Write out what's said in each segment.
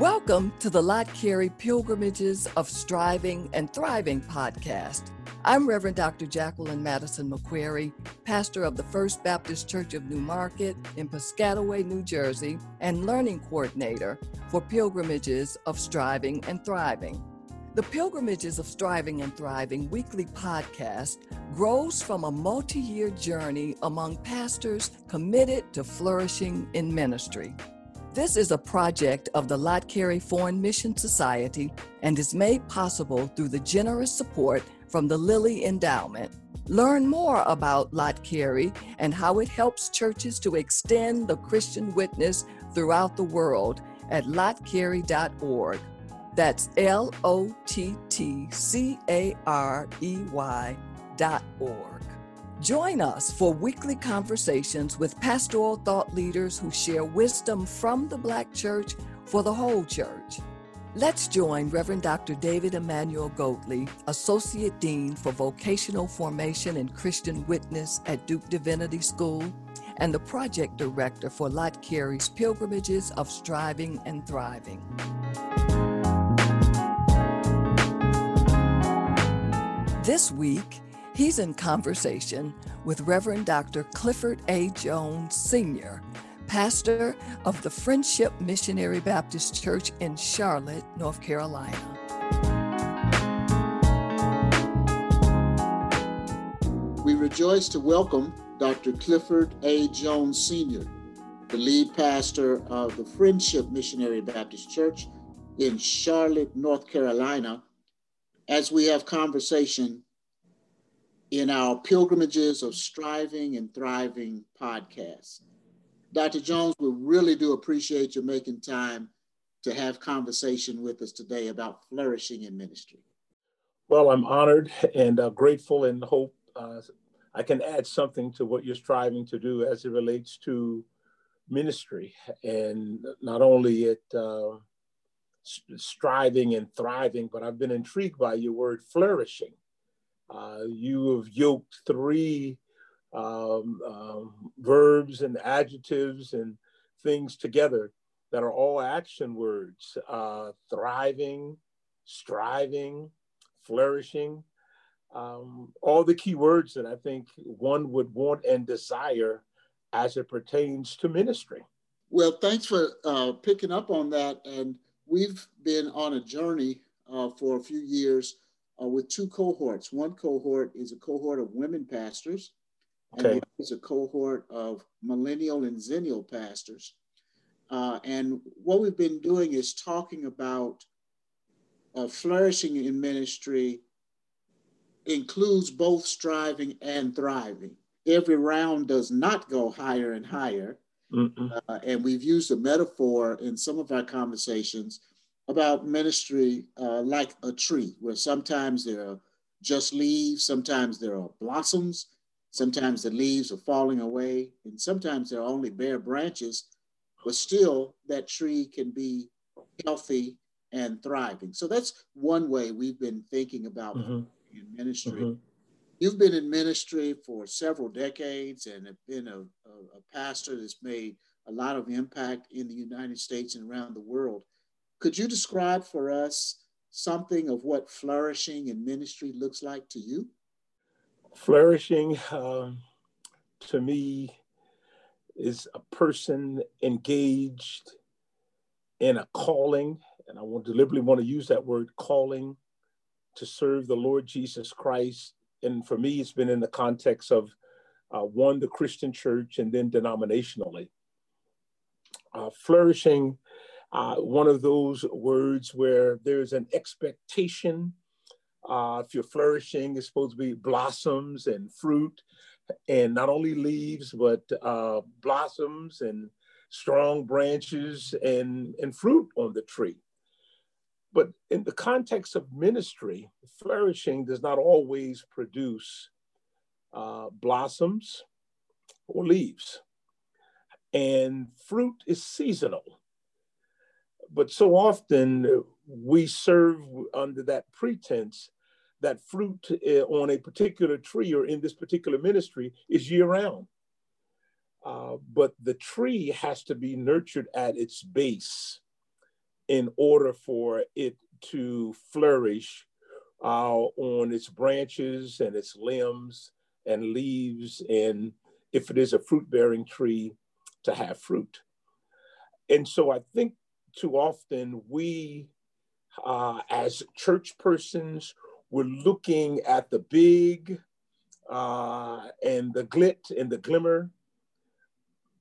Welcome to the Lott Carey Pilgrimages of Striving and Thriving podcast. I'm Reverend Dr. Jacqueline Madison McCreary, pastor of the First Baptist Church of New Market in Piscataway, New Jersey, and learning coordinator for Pilgrimages of Striving and Thriving. The Pilgrimages of Striving and Thriving weekly podcast grows from a multi year journey among pastors committed to flourishing in ministry. This is a project of the Lott Carey Foreign Mission Society and is made possible through the generous support from the Lilly Endowment. Learn more about Lott Carey and how it helps churches to extend the Christian witness throughout the world at lottcarey.org. That's L O T T C A R E Y dot org. Join us for weekly conversations with pastoral thought leaders who share wisdom from the Black church for the whole church. Let's join Reverend Dr. David Emmanuel Goatley, Associate Dean for Vocational Formation and Christian Witness at Duke Divinity School, and the Project Director for Lott Carey's Pilgrimages of Striving and Thriving. This week, He's in conversation with Reverend Dr. Clifford A. Jones Sr., pastor of the Friendship Missionary Baptist Church in Charlotte, North Carolina. We rejoice to welcome Dr. Clifford A. Jones Sr., the lead pastor of the Friendship Missionary Baptist Church in Charlotte, North Carolina, as we have conversation in our Pilgrimages of Striving and Thriving podcast. Dr. Jones, we really do appreciate you making time to have conversation with us today about flourishing in ministry. Well, I'm honored and uh, grateful and hope uh, I can add something to what you're striving to do as it relates to ministry and not only it uh, striving and thriving, but I've been intrigued by your word flourishing. Uh, you have yoked three um, um, verbs and adjectives and things together that are all action words uh, thriving, striving, flourishing. Um, all the key words that I think one would want and desire as it pertains to ministry. Well, thanks for uh, picking up on that. And we've been on a journey uh, for a few years uh, with two cohorts. One cohort is a cohort of women pastors, okay. and it's a cohort of millennial and zennial pastors. Uh, and what we've been doing is talking about uh, flourishing in ministry includes both striving and thriving. Every round does not go higher and higher. Uh, and we've used a metaphor in some of our conversations about ministry uh, like a tree, where sometimes there are just leaves, sometimes there are blossoms, sometimes the leaves are falling away, and sometimes there are only bare branches, but still that tree can be healthy and thriving. So that's one way we've been thinking about mm-hmm. ministry. Mm-hmm. You've been in ministry for several decades and have been a, a, a pastor that's made a lot of impact in the United States and around the world. Could you describe for us something of what flourishing in ministry looks like to you? Flourishing um, to me is a person engaged in a calling, and I want deliberately want to use that word calling to serve the Lord Jesus Christ. And for me, it's been in the context of uh, one, the Christian church, and then denominationally. Uh, flourishing uh, one of those words where there's an expectation. Uh, if you're flourishing, it's supposed to be blossoms and fruit, and not only leaves, but uh, blossoms and strong branches and, and fruit on the tree. But in the context of ministry, flourishing does not always produce uh, blossoms or leaves. And fruit is seasonal but so often we serve under that pretense that fruit uh, on a particular tree or in this particular ministry is year round. Uh, but the tree has to be nurtured at its base in order for it to flourish uh, on its branches and its limbs and leaves, and if it is a fruit bearing tree, to have fruit. And so I think too often we, uh, as church persons, we're looking at the big uh, and the glit and the glimmer,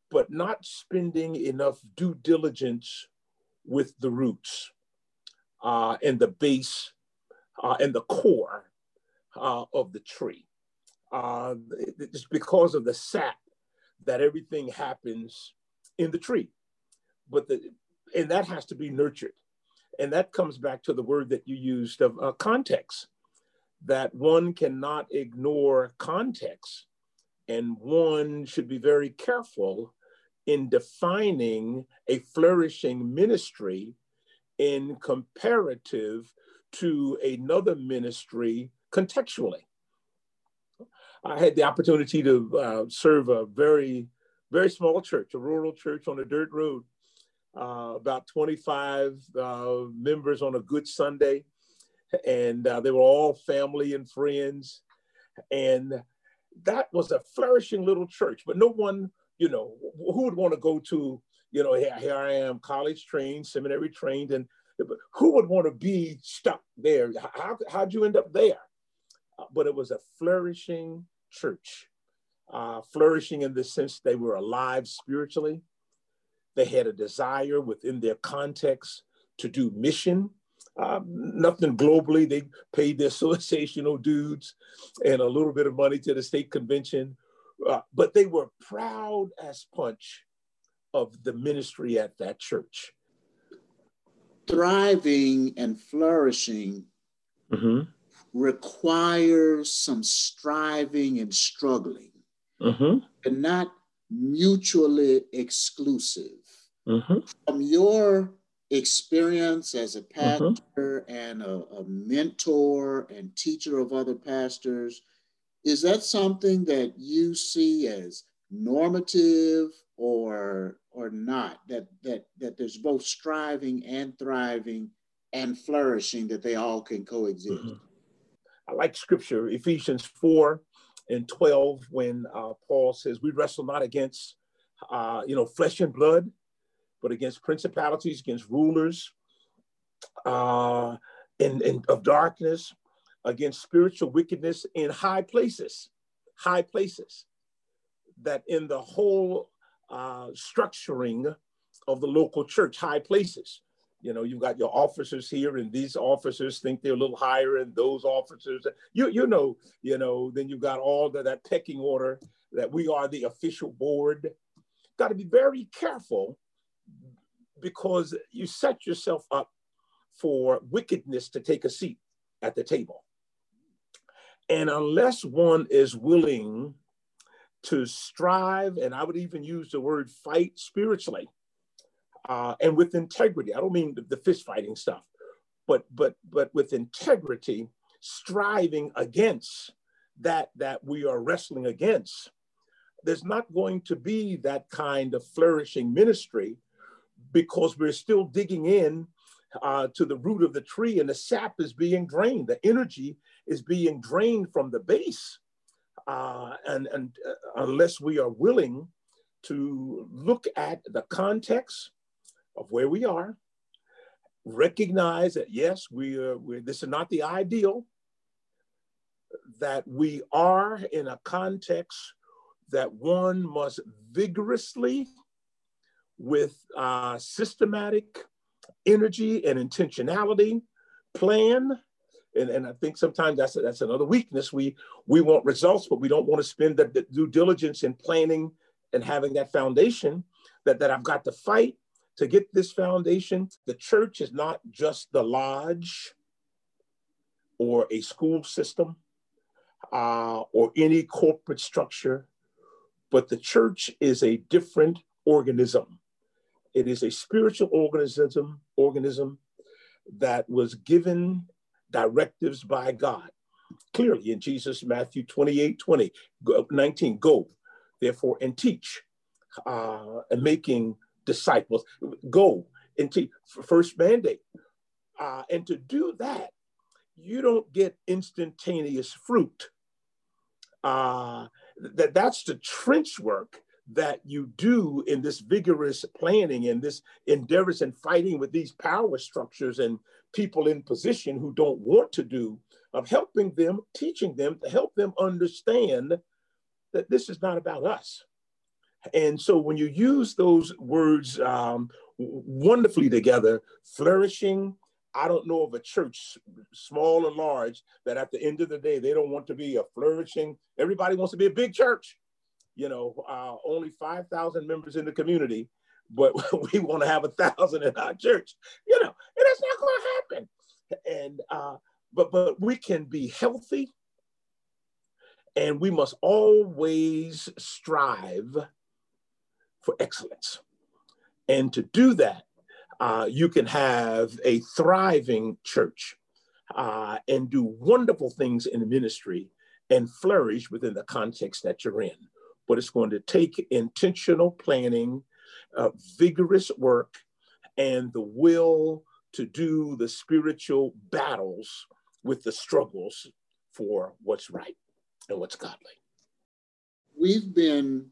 but not spending enough due diligence with the roots uh, and the base uh, and the core uh, of the tree. Uh, it's because of the sap that everything happens in the tree. But the, and that has to be nurtured. And that comes back to the word that you used of uh, context, that one cannot ignore context. And one should be very careful in defining a flourishing ministry in comparative to another ministry contextually. I had the opportunity to uh, serve a very, very small church, a rural church on a dirt road, uh, about 25 uh, members on a good Sunday. And uh, they were all family and friends. And that was a flourishing little church, but no one, you know, who would want to go to, you know, here, here I am, college trained, seminary trained, and who would want to be stuck there? How, how'd you end up there? Uh, but it was a flourishing church, uh, flourishing in the sense they were alive spiritually. They had a desire within their context to do mission. Uh, nothing globally. They paid their associational dues and a little bit of money to the state convention, uh, but they were proud as punch of the ministry at that church thriving and flourishing mm-hmm. requires some striving and struggling, mm-hmm. and not mutually exclusive. Mm-hmm. From your experience as a mm-hmm. pastor and a, a mentor and teacher of other pastors, is that something that you see as normative or or not that that that there's both striving and thriving and flourishing that they all can coexist mm-hmm. i like scripture ephesians 4 and 12 when uh, paul says we wrestle not against uh, you know flesh and blood but against principalities against rulers uh, in, in, of darkness against spiritual wickedness in high places high places that in the whole uh, structuring of the local church, high places. You know, you've got your officers here, and these officers think they're a little higher, and those officers, you you know, you know. Then you've got all the, that pecking order that we are the official board. Got to be very careful because you set yourself up for wickedness to take a seat at the table. And unless one is willing to strive, and I would even use the word fight spiritually uh, and with integrity. I don't mean the, the fist fighting stuff, but but but with integrity, striving against that that we are wrestling against. There's not going to be that kind of flourishing ministry because we're still digging in uh, to the root of the tree and the sap is being drained. The energy is being drained from the base uh, and, and uh, unless we are willing to look at the context of where we are, recognize that yes, we are, this is not the ideal, that we are in a context that one must vigorously, with uh, systematic energy and intentionality, plan and, and I think sometimes that's that's another weakness. We we want results, but we don't want to spend the, the due diligence in planning and having that foundation that, that I've got to fight to get this foundation. The church is not just the lodge or a school system uh, or any corporate structure, but the church is a different organism. It is a spiritual organism, organism that was given directives by God. Clearly in Jesus, Matthew 28 20, 19, go therefore and teach, uh, and making disciples. Go and teach. First mandate. Uh, and to do that, you don't get instantaneous fruit. Uh, that that's the trench work that you do in this vigorous planning and this endeavors and fighting with these power structures and people in position who don't want to do of helping them teaching them to help them understand that this is not about us and so when you use those words um, wonderfully together flourishing I don't know of a church, small or large, that at the end of the day, they don't want to be a flourishing. Everybody wants to be a big church. You know, uh, only 5,000 members in the community, but we want to have a thousand in our church. You know, and that's not going to happen. And uh, but but we can be healthy, and we must always strive for excellence. And to do that, uh, you can have a thriving church uh, and do wonderful things in ministry and flourish within the context that you're in. But it's going to take intentional planning, uh, vigorous work, and the will to do the spiritual battles with the struggles for what's right and what's godly. We've been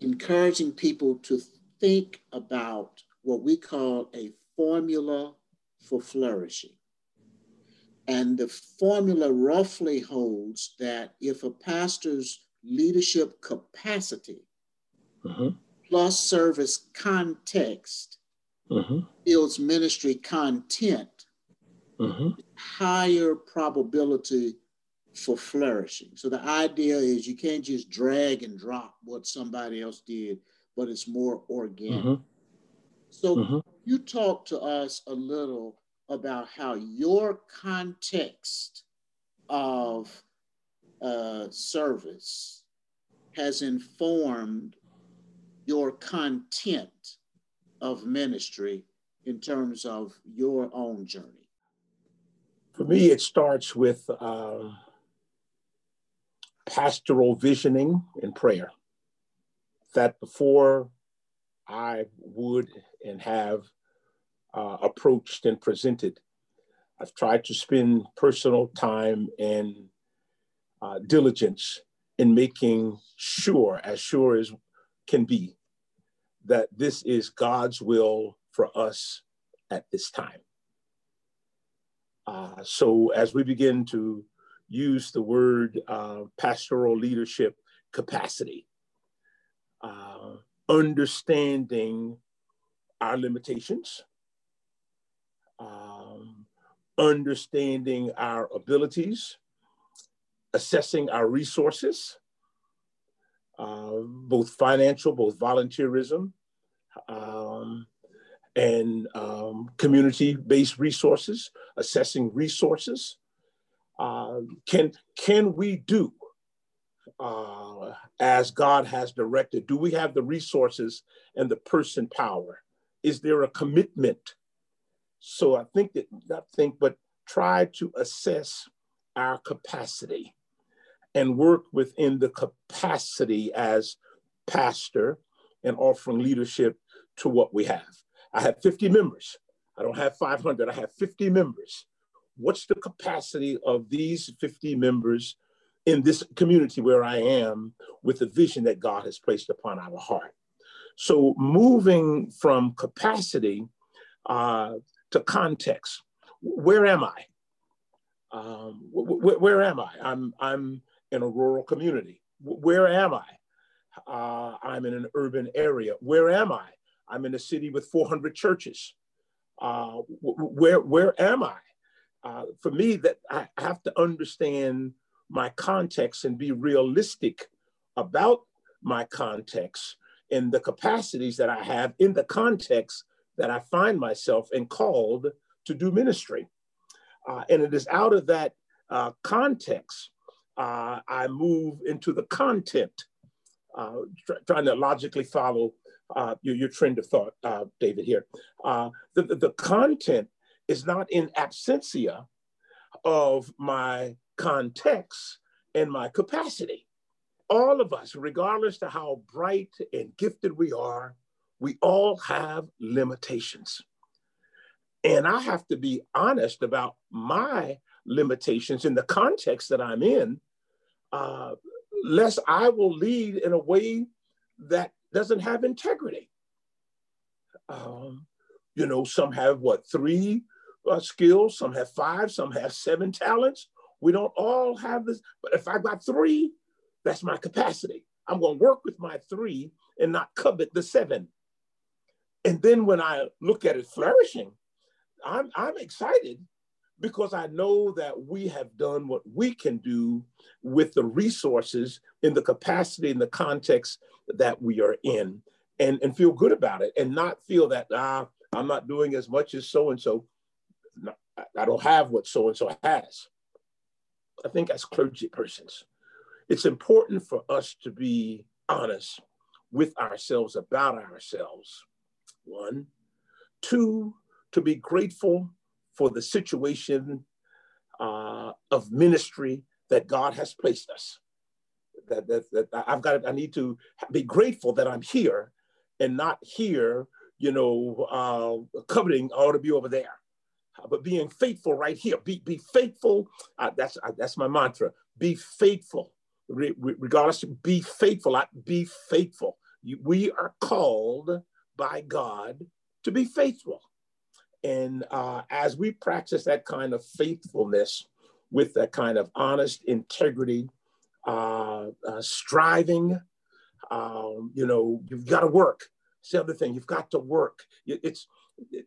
encouraging people to think about what we call a formula for flourishing. And the formula roughly holds that if a pastor's leadership capacity uh-huh. plus service context uh-huh. builds ministry content, uh-huh. higher probability for flourishing. So the idea is you can't just drag and drop what somebody else did, but it's more organic. So mm-hmm. you talk to us a little about how your context of uh, service has informed your content of ministry in terms of your own journey? For me, it starts with uh, pastoral visioning and prayer. That before I would and have uh, approached and presented. I've tried to spend personal time and uh, diligence in making sure, as sure as can be, that this is God's will for us at this time. Uh, so, as we begin to use the word uh, pastoral leadership capacity, uh, understanding our limitations, um, understanding our abilities, assessing our resources, uh, both financial, both volunteerism, um, and um, community-based resources, assessing resources. Uh, can, can we do uh, as God has directed? Do we have the resources and the person power? Is there a commitment? So I think that, not think, but try to assess our capacity and work within the capacity as pastor and offering leadership to what we have. I have 50 members. I don't have 500, I have 50 members. What's the capacity of these 50 members in this community where I am with the vision that God has placed upon our heart. So moving from capacity uh, to context, where am I? Um, wh- wh- where am I? I'm, I'm in a rural community. Where am I? Uh, I'm in an urban area. Where am I? I'm in a city with 400 churches. Uh, where, where am I? Uh, for me, that I have to understand my context and be realistic about my context and the capacities that I have in the context that I find myself and called to do ministry. Uh, and it is out of that uh, context uh, I move into the content, uh, tr- trying to logically follow uh, your, your, trend of thought, uh, David, here. The, the, the, content is not in absentia of my context and my capacity. All of us, regardless to how bright and gifted we are, we all have limitations. And I have to be honest about my limitations in the context that I'm in, uh, lest I will lead in a way that doesn't have integrity. Um, you know, some have what, three uh, skills, some have five, some have seven talents. We don't all have this, but if I got three, that's my capacity. I'm going to work with my three and not covet the seven. And then when I look at it flourishing, I'm, I'm excited because I know that we have done what we can do with the resources in the capacity and the context that we are in and, and feel good about it and not feel that, ah, I'm not doing as much as so and so. I don't have what so and so has. I think as clergy persons, it's important for us to be honest with ourselves about ourselves. One, two, to be grateful for the situation uh, of ministry that God has placed us. That, that, that I've got, I need to be grateful that I'm here and not here, you know, uh, coveting ought to be over there. But being faithful right here, be, be faithful. Uh, that's uh, that's my mantra. Be faithful, Re- regardless. Be faithful. I, be faithful. You, we are called by God to be faithful. And uh, as we practice that kind of faithfulness with that kind of honest integrity, uh, uh, striving, um, you know, you've got to work. It's the other thing, you've got to work. It's, it,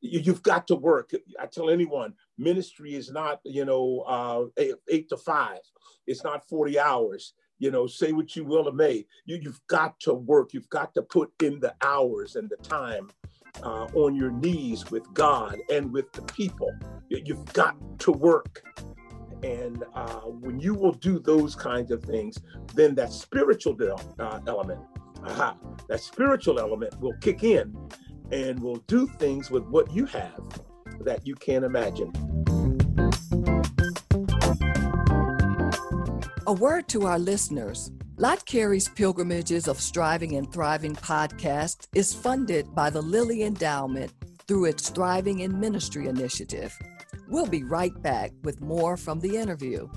you've got to work. I tell anyone, ministry is not, you know, uh, eight, eight, to five. It's not 40 hours. You know, say what you will or may. You, you've got to work. You've got to put in the hours and the time uh, on your knees with God and with the people. You've got to work. And uh, when you will do those kinds of things, then that spiritual uh, element, aha, that spiritual element will kick in and will do things with what you have that you can't imagine. A word to our listeners. Lott Carey's Pilgrimages of Striving and Thriving podcast is funded by the Lilly Endowment through its Thriving in Ministry initiative. We'll be right back with more from the interview.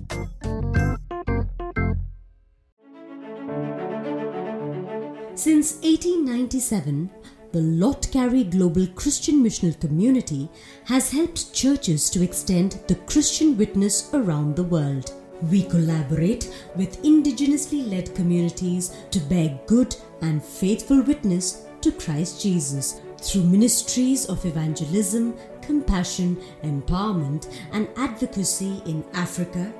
Since 1897, the Lott Carey Global Christian Missional Community has helped churches to extend the Christian witness around the world. We collaborate with indigenously led communities to bear good and faithful witness to Christ Jesus through ministries of evangelism, compassion, empowerment, and advocacy in Africa,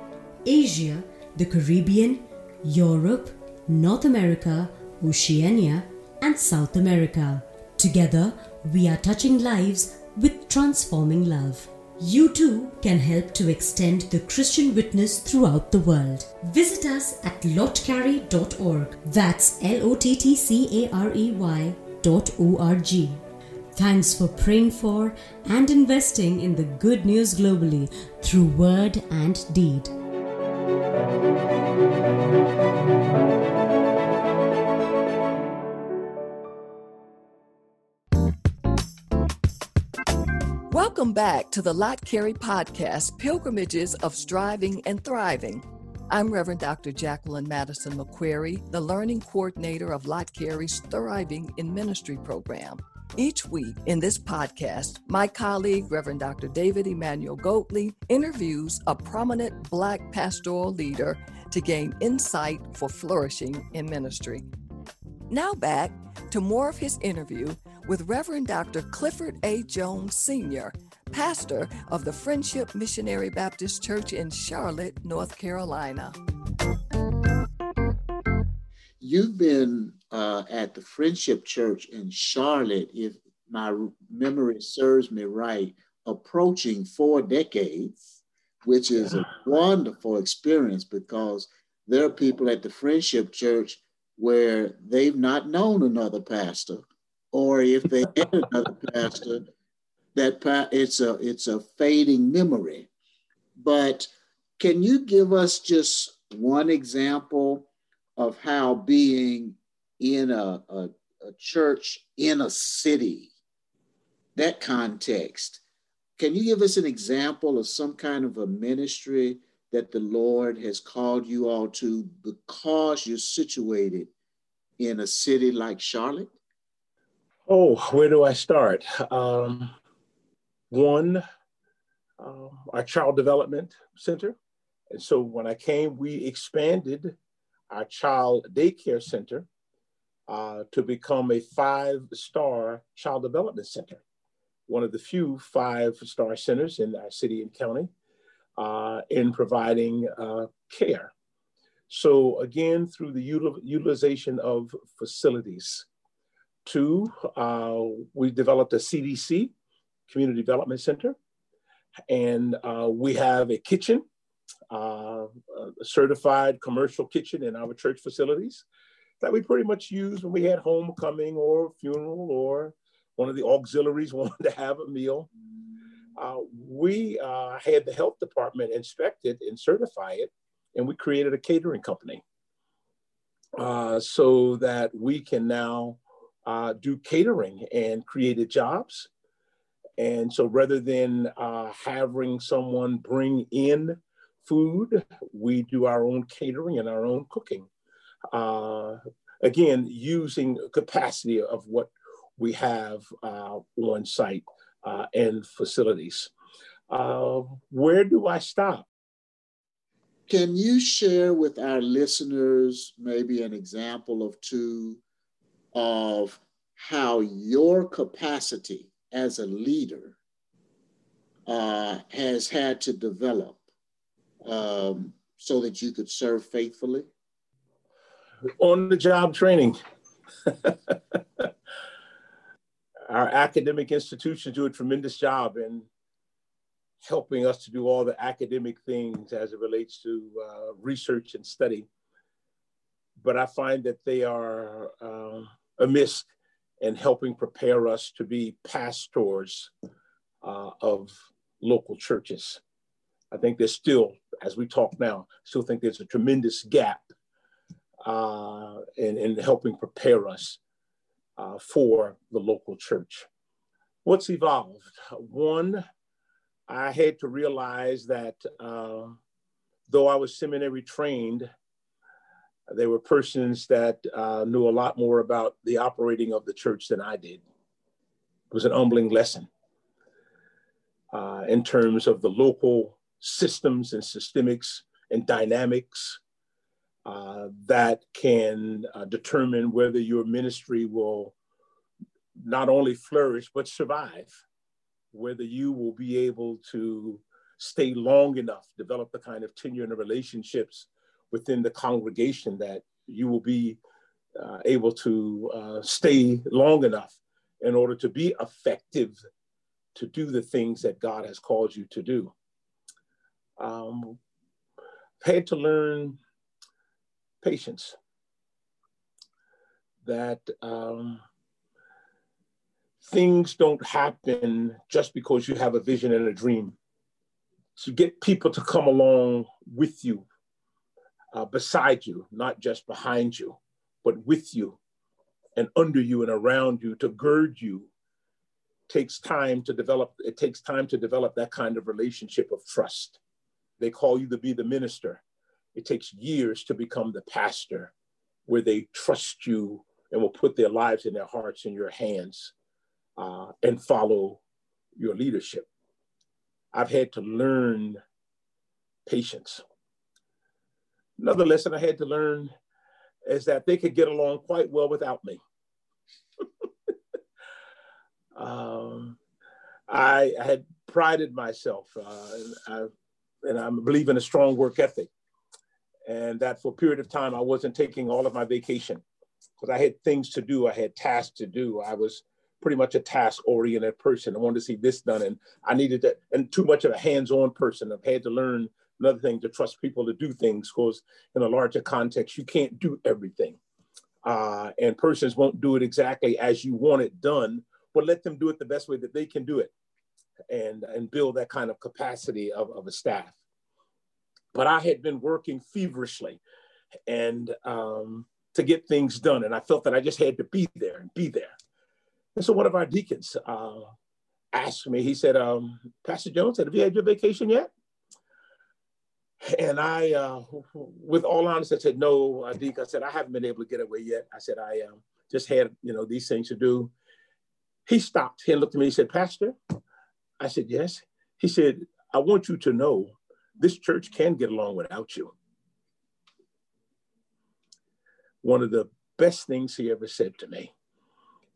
Asia, the Caribbean, Europe, North America, Oceania, and South America. Together, we are touching lives with transforming love. You too can help to extend the Christian witness throughout the world. Visit us at lottcarey.org. That's L O T T C A R E Y dot O R G. Thanks for praying for and investing in the good news globally through word and deed. Welcome back to the Lott Carey podcast, Pilgrimages of Striving and Thriving. I'm Reverend Dr. Jacqueline Madison McCreary, the Learning Coordinator of Lott Carey's Thriving in Ministry program. Each week in this podcast, my colleague, Reverend Dr. David Emmanuel Goatley, interviews a prominent Black pastoral leader to gain insight for flourishing in ministry. Now back to more of his interview with Reverend Dr. Clifford A. Jones Sr., pastor of the Friendship Missionary Baptist Church in Charlotte, North Carolina. You've been uh, at the Friendship Church in Charlotte, if my memory serves me right, approaching four decades, which is a wonderful experience because there are people at the Friendship Church where they've not known another pastor, or if they had another pastor, that it's a it's a fading memory. But can you give us just one example of how being in a, a, a church in a city, that context, can you give us an example of some kind of a ministry that the Lord has called you all to because you're situated in a city like Charlotte? Oh, where do I start? Um, one, uh, our child development center. And so when I came, we expanded our child daycare center uh, to become a five star child development center, one of the few five star centers in our city and county uh, in providing uh, care. So, again, through the util- utilization of facilities. Two, uh, we developed a CDC, Community Development Center, and uh, we have a kitchen, uh, a certified commercial kitchen in our church facilities that we pretty much use when we had homecoming or funeral or one of the auxiliaries wanted to have a meal. Uh, we uh, had the health department inspect it and certify it, and we created a catering company uh, so that we can now uh, do catering and created jobs. And so rather than uh, having someone bring in food, we do our own catering and our own cooking. Uh, again, using capacity of what we have uh, on site uh, and facilities. Uh, where do I stop? Can you share with our listeners maybe an example of two of how your capacity as a leader uh, has had to develop um, so that you could serve faithfully? On the job training. Our academic institutions do a tremendous job in helping us to do all the academic things as it relates to uh, research and study. But I find that they are uh, amiss in helping prepare us to be pastors uh, of local churches. I think there's still, as we talk now, still think there's a tremendous gap uh, in, in helping prepare us uh, for the local church. What's evolved? One, I had to realize that uh, though I was seminary trained, there were persons that uh, knew a lot more about the operating of the church than I did. It was an humbling lesson uh, in terms of the local systems and systemics and dynamics uh, that can uh, determine whether your ministry will not only flourish but survive whether you will be able to stay long enough, develop the kind of tenure and relationships within the congregation that you will be uh, able to uh, stay long enough in order to be effective to do the things that God has called you to do. Um, had to learn patience. That um, things don't happen just because you have a vision and a dream. To get people to come along with you, uh, beside you, not just behind you, but with you and under you and around you to gird you takes time to develop it takes time to develop that kind of relationship of trust they call you to be the minister it takes years to become the pastor where they trust you and will put their lives and their hearts in your hands uh, and follow your leadership. I've had to learn patience. Another lesson I had to learn is that they could get along quite well without me. um, I, I, had prided myself, uh, I, and I believe in a strong work ethic, and that for a period of time I wasn't taking all of my vacation because I had things to do, I had tasks to do, I was pretty much a task oriented person. I wanted to see this done, and I needed that, and too much of a hands on person. I've had to learn another thing to trust people to do things because in a larger context, you can't do everything. Uh, and persons won't do it exactly as you want it done, but let them do it the best way that they can do it. and, and build that kind of capacity of, of a staff. But I had been working feverishly and um, to get things done. And I felt that I just had to be there and be there. And so one of our deacons uh, asked me, he said, um, Pastor Jones, have you had your vacation yet? And I, uh, with all honesty, I said, no, Deke, I said, I haven't been able to get away yet. I said, I um, just had, you know, these things to do. He stopped. He looked at me. He said, Pastor, I said, yes. He said, I want you to know this church can get along without you. One of the best things he ever said to me.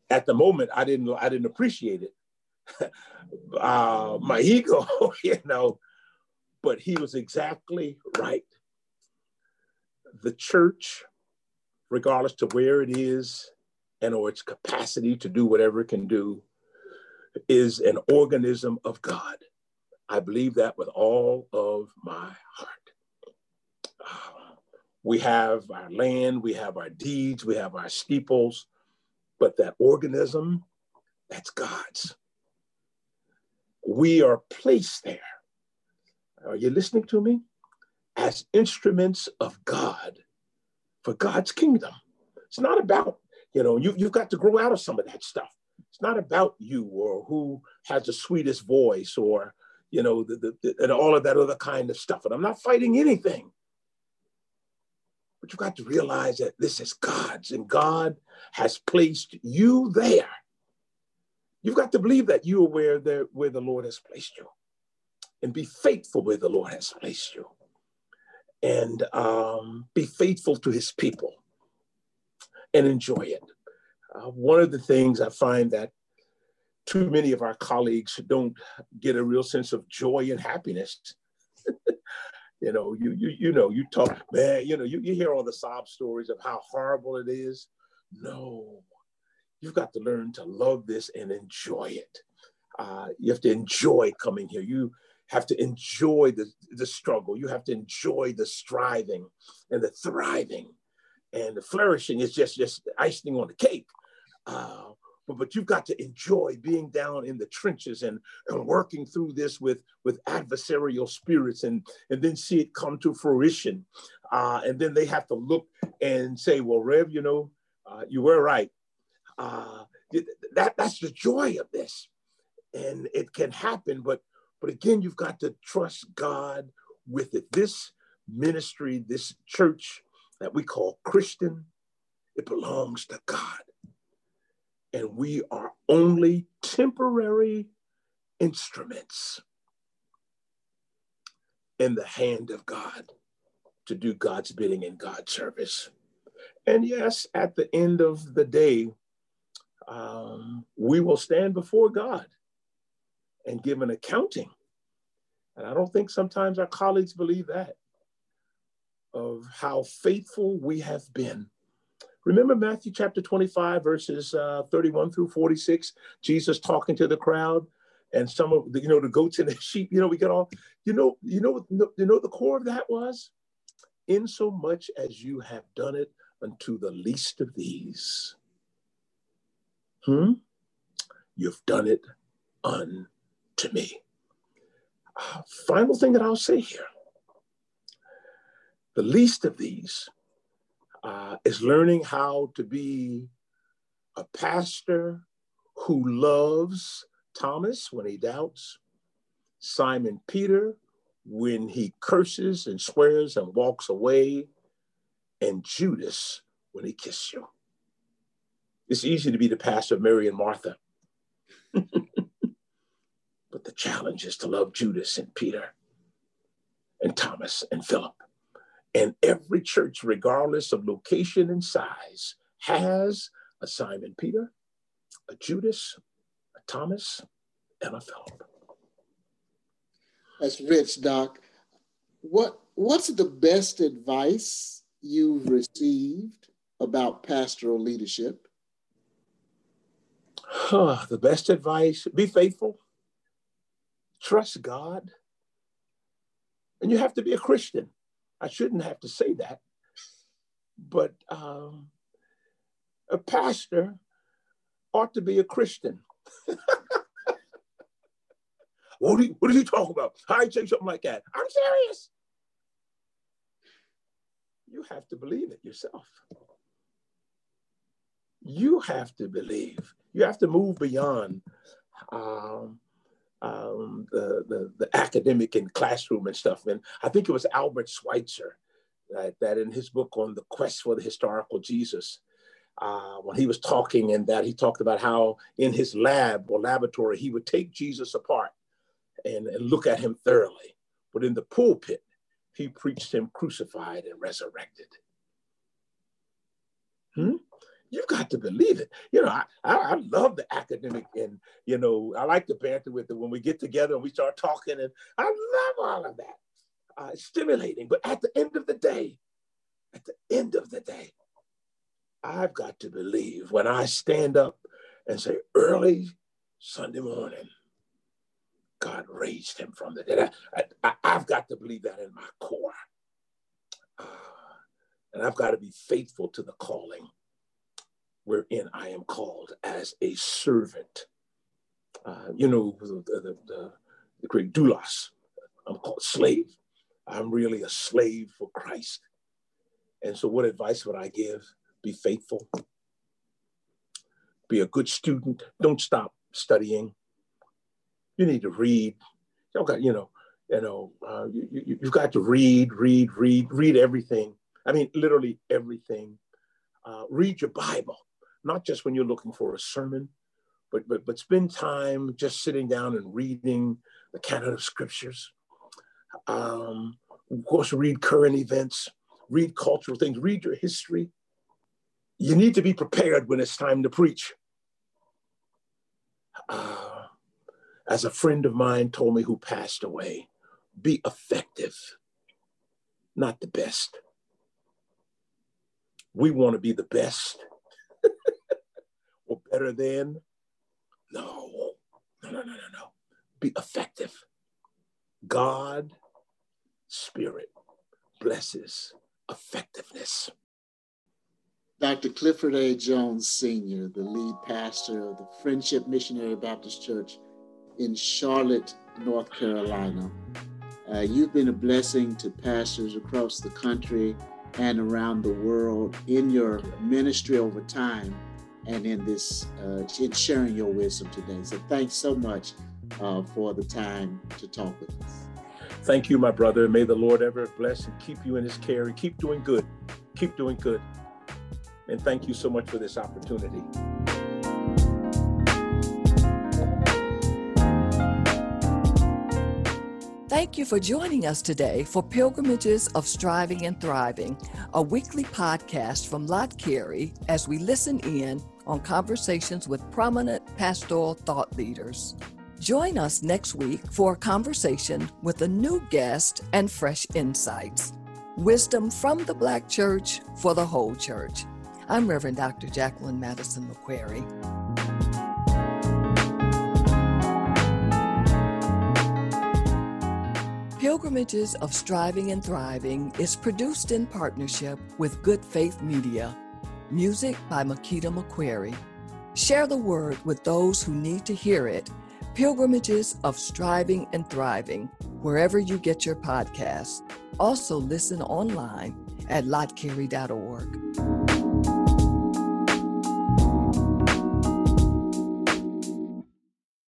At the moment, I didn't, I didn't appreciate it. uh, my ego, you know, but he was exactly right. The church, regardless to where it is and or its capacity to do whatever it can do, is an organism of God. I believe that with all of my heart. Uh, we have our land, we have our deeds, we have our steeples, but that organism, that's God's. We are placed there are you listening to me? As instruments of God for God's kingdom. It's not about, you know, you, you've got to grow out of some of that stuff. It's not about you or who has the sweetest voice or, you know, the, the, and all of that other kind of stuff. And I'm not fighting anything. But you've got to realize that this is God's and God has placed you there. You've got to believe that you are where, the, where the Lord has placed you and be faithful where the Lord has placed you and um, be faithful to his people and enjoy it. Uh, one of the things I find that too many of our colleagues don't get a real sense of joy and happiness. you know, you, you, you know, you talk, man, you know, you, you hear all the sob stories of how horrible it is. No, you've got to learn to love this and enjoy it. Uh, you have to enjoy coming here. You have to enjoy the, the struggle. You have to enjoy the striving and the thriving. And the flourishing is just, just icing on the cake. Uh, but, but you've got to enjoy being down in the trenches and, and working through this with, with adversarial spirits and, and then see it come to fruition. Uh, and then they have to look and say, well, Rev, you know, uh, you were right. Uh, that, that's the joy of this. And it can happen, but but again, you've got to trust God with it. This ministry, this church that we call Christian, it belongs to God. And we are only temporary instruments in the hand of God to do God's bidding in God's service. And yes, at the end of the day, um, we will stand before God and give an accounting. And I don't think sometimes our colleagues believe that of how faithful we have been. Remember Matthew chapter 25, verses uh, 31 through 46, Jesus talking to the crowd and some of the, you know, the goats and the sheep, you know, we get all, you know, you know, you know, the core of that was in so much as you have done it unto the least of these. Hmm? You've done it unto me. Uh, final thing that I'll say here the least of these uh, is learning how to be a pastor who loves Thomas when he doubts, Simon Peter when he curses and swears and walks away, and Judas when he kisses you. It's easy to be the pastor of Mary and Martha. But the challenge is to love Judas and Peter and Thomas and Philip. And every church, regardless of location and size, has a Simon Peter, a Judas, a Thomas, and a Philip. That's rich, Doc. What what's the best advice you've received about pastoral leadership? the best advice: be faithful trust God. And you have to be a Christian. I shouldn't have to say that. But um, a pastor ought to be a Christian. what are you, what are you talking about? How you say something like that? I'm serious. You have to believe it yourself. You have to believe. You have to move beyond um, um, the, the, the academic and classroom and stuff. And I think it was Albert Schweitzer that, in his book on the quest for the historical Jesus, uh, when he was talking in that he talked about how in his lab or laboratory he would take Jesus apart and, and look at him thoroughly. But in the pulpit, he preached him crucified and resurrected. Hmm? You've got to believe it. You know, I, I, I, love the academic and, you know, I like to banter with it when we get together and we start talking and I love all of that. Uh, stimulating. But at the end of the day, at the end of the day, I've got to believe when I stand up and say, early Sunday morning, God raised him from the dead. I, have got to believe that in my core. Uh, and I've got to be faithful to the calling wherein I am called as a servant. Uh, you know, the, the, the, the Greek doulos, I'm called slave. I'm really a slave for Christ. And so, what advice would I give? Be faithful, be a good student, don't stop studying. You need to read. Okay, you know, you know, uh, you, you, you've got to read, read, read, read everything. I mean, literally everything. Uh, read your Bible not just when you're looking for a sermon, but, but, but spend time just sitting down and reading the canon of scriptures. Um, of course, read current events, read cultural things, read your history. You need to be prepared when it's time to preach. Uh, as a friend of mine told me who passed away, be effective, not the best. We want to be the best or better than. No, no, no, no, no, no. Be effective. God, Spirit blesses effectiveness. Dr. Clifford A. Jones Sr., the lead pastor of the Friendship Missionary Baptist Church in Charlotte, North Carolina. Uh, you've been a blessing to pastors across the country and around the world in your ministry over time and in this uh, in sharing your wisdom today. So thanks so much uh, for the time to talk with us. Thank you, my brother. May the Lord ever bless and keep you in his care and keep doing good. Keep doing good. And thank you so much for this opportunity. Thank you for joining us today for Pilgrimages of Striving and Thriving, a weekly podcast from Lott Carey as we listen in on conversations with prominent pastoral thought leaders. Join us next week for a conversation with a new guest and fresh insights. Wisdom from the Black Church for the whole church. I'm Reverend Dr. Jacqueline Madison McCreary. Pilgrimages of Striving and Thriving is produced in partnership with Good Faith Media Music by Makita McCreary. Share the word with those who need to hear it. Pilgrimages of Striving and Thriving, wherever you get your podcasts. Also, listen online at lottcarey.org.